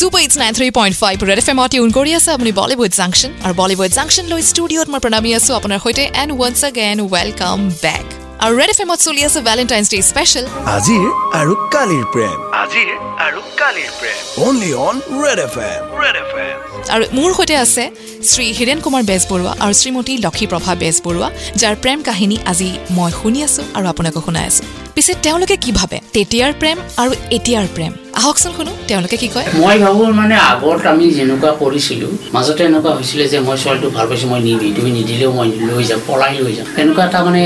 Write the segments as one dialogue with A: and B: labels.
A: Super hits nine three point five red F এমত tune কৰি আছে আপুনি বলিউড জাংচন আৰু বলিউড জাংচন লৈ ষ্টুডিঅ'ত মই প্ৰণামী আছো আপোনাৰ সৈতে and once again welcome back আৰু ৰেড এফ এমত চলি আছে ভেলেণ্টাইন্স ডে স্পেচিয়েল
B: আজিৰ আৰু কালিৰ প্ৰেম আজিৰ আৰু কালিৰ প্ৰেম only on Red F M Red F M
A: আৰু মোৰ সৈতে আছে শ্ৰী হীৰেণ কুমাৰ বেজবৰুৱা আৰু শ্ৰীমতী লক্ষীপ্ৰভা বেজবৰুৱা যাৰ প্ৰেম কাহিনী আজি মই শুনি আছো আৰু আপোনাকো শুনাই আছো পিছে তেওঁলোকে কি ভাবে তেতিয়াৰ প্ৰেম আৰু এতিয়াৰ প্ৰেম আহকচোন শুনো তেওঁলোকে কি কয়?
C: মই ভাবোঁ মানে আগত আমি যেনেকুৱা কৰিছিলোঁ মাজতে এনেকুৱা হৈছিলে যে মই ছোৱালীটো ভাল পাইছোঁ মই নিবি তুমি নিদিলেও মই লৈ যাম পলাই লৈ যাম। এনেকুৱা এটা মানে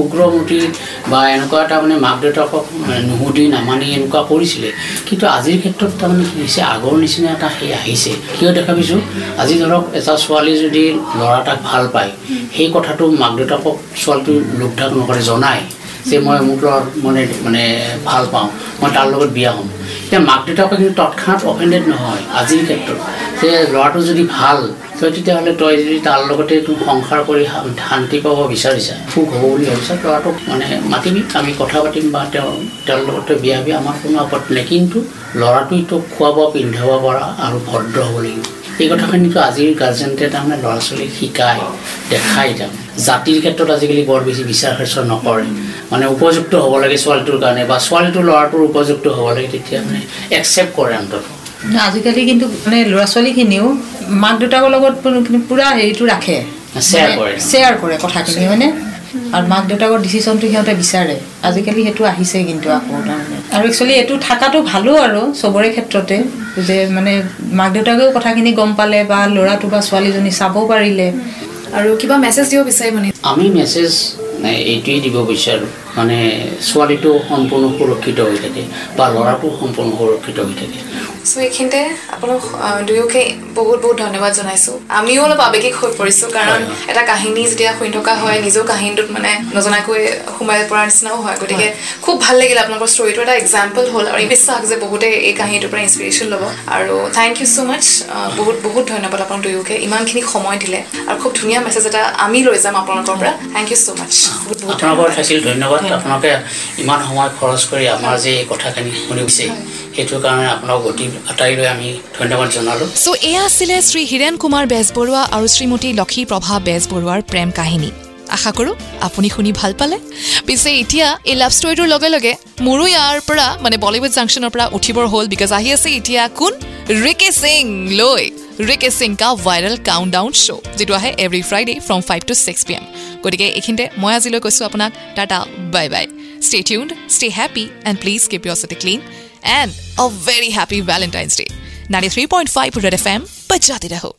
C: উগ্ৰমূৰ্তি বা এনেকুৱা এটা মানে মাক দেউতাকক নুসুধি নামানি এনেকুৱা কৰিছিলে। কিন্তু আজিৰ ক্ষেত্ৰত তাৰমানে কি হৈছে আগৰ নিচিনা এটা সেই আহিছে। কিয় দেখা পাইছোঁ আজি ধৰক এটা ছোৱালী যদি ল'ৰা এটাক ভাল পায় সেই কথাটো মাক দেউতাকক ছোৱালীটো লোভ ঢাক নকৰে জনায় যে মই অমুক ল'ৰা মানে মানে ভাল পাওঁ মই তাৰ লগত বিয়া হ'ম। এতিয়া মাক দেউতাকে কিন্তু তৎক্ষণাত অফেণ্ডেড নহয় আজিৰ ক্ষেত্ৰত। যে ল'ৰাটো যদি ভাল তই তেতিয়াহ'লে তই যদি তাৰ লগতে তোৰ সংসাৰ কৰি শান্তি পাব বিচাৰিছা সুখ হ'ব বুলি ভাবিছা ল'ৰাটোক মানে মাতিবি আমি কথা পাতিম বা তেওঁ তেওঁৰ লগতে বিয়া বিয়া আমাৰ কোনো আপত্তি নাই। কিন্তু ল'ৰাটোৱে তোক খোৱাব পিন্ধাব পৰা আৰু ভদ্ৰ হ'ব লাগিব। এই কথাখিনিতো আজিৰ গাৰ্জেণ্টে তাৰমানে ল'ৰা ছোৱালীক শিকায় দেখায় তাৰমানে। জাতিৰ ক্ষেত্ৰত আজিকালি বৰ বেছি বিচাৰ খাৰ্চ নকৰে। মানে উপযুক্ত হ'ব লাগে ছোৱালীটোৰ কাৰণে বা ছোৱালীটোৰ ল'ৰাটোৰ উপযুক্ত হ'ব লাগে তেতিয়া মানে একচেপ্ট কৰে অন্ততঃ
D: আজিকালি কিন্তু মানে ল'ৰা ছোৱালীখিনিও মাক দেউতাকৰ লগত পুৰা হেৰিটো ৰাখে।
C: শ্বেয়াৰ কৰে।
D: শ্বেয়াৰ কৰে কথাখিনি হয়নে? আৰু মাক দেউতাকৰ ডিচিশ্যনটো সিহঁতে বিচাৰে। আজিকালি সেইটো আহিছে কিন্তু আকৌ তাৰমানে। আৰু একচুৱেলি এইটো থকাটো ভালো আৰু চবৰে ক্ষেত্ৰতে যে মানে মাক দেউতাকেও কথাখিনি গম পালে বা ল'ৰাটো বা ছোৱালীজনী চাব পাৰিলে।
A: আৰু কিবা মেছেজ দিব বিচাৰে মানে?
C: আমি মেছেজ এইটোৱেই দিব বিচাৰোঁ। মানে ছোৱালীটো সম্পূৰ্ণ সুৰক্ষিত হৈ থাকে বা ল'ৰাটো সম্পূৰ্ণ সুৰক্ষিত হৈ থাকে।
E: চ' এইখিনিতে আপোনাক দুয়োকে বহুত বহুত ধন্যবাদ জনাইছোঁ। আমিও অলপ আৱেগিক হৈ পৰিছোঁ কাৰণ। এটা কাহিনী যেতিয়া শুনি থকা হয় নিজৰ কাহিনীটোত মানে নজনাকৈ সোমাই পৰাৰ নিচিনাও হয়। গতিকে খুব ভাল লাগিল আপোনালোকৰ ষ্টৰিটো এটা এক্সাম্পল হ'ল আৰু এই বিশ্বাস যে বহুতে এই কাহিনীটোৰ পৰা ইনস্পিৰেশ্যন ল'ব। আৰু থেংক ইউ ছ' মাছ বহুত বহুত ধন্যবাদ আপোনাক দুয়োকে। ইমানখিনি সময় দিলে। আৰু খুব ধুনীয়া মেছেজ এটা আমি লৈ যাম আপোনালোকৰ পৰা। থেংক ইউ ছ' মাছ
C: আপোনালোকৰ থাকিল ধন্যবাদ। আপোনালোকে ইমান সময় খৰচ কৰি আমাৰ যে এই কথাখিনি শুনিছে সেইটো কাৰণে আপোনাক অতি আটাইলৈ আমি ধন্যবাদ জনালোঁ।
A: চ' এয়া আছিলে শ্ৰী হীৰেণ কুমাৰ বেজবৰুৱা আৰু শ্ৰীমতী লক্ষীপ্ৰভা বেজবৰুৱাৰ প্ৰেম কাহিনী। আশা কৰোঁ আপুনি শুনি ভাল পালে। পিছে এতিয়া এই লাভ ষ্টৰিটোৰ লগে লগে মোৰো ইয়াৰ পৰা মানে বলিউড জাংচনৰ পৰা উঠিবৰ হ'ল বিকজ আহি আছে এতিয়া কোন? ৰিকে সিং লৈ। ৰিকে সিং কা ভাইৰেল কাউণ্ট ডাউন শ্ব' যিটো আহে every Friday from five to six P M গতিকে এইখিনিতে মই আজিলৈ কৈছোঁ আপোনাক Tata bye bye stay tuned stay happy and please keep your city clean and a very happy Valentine's day 93.5 Red FM बजाते रहो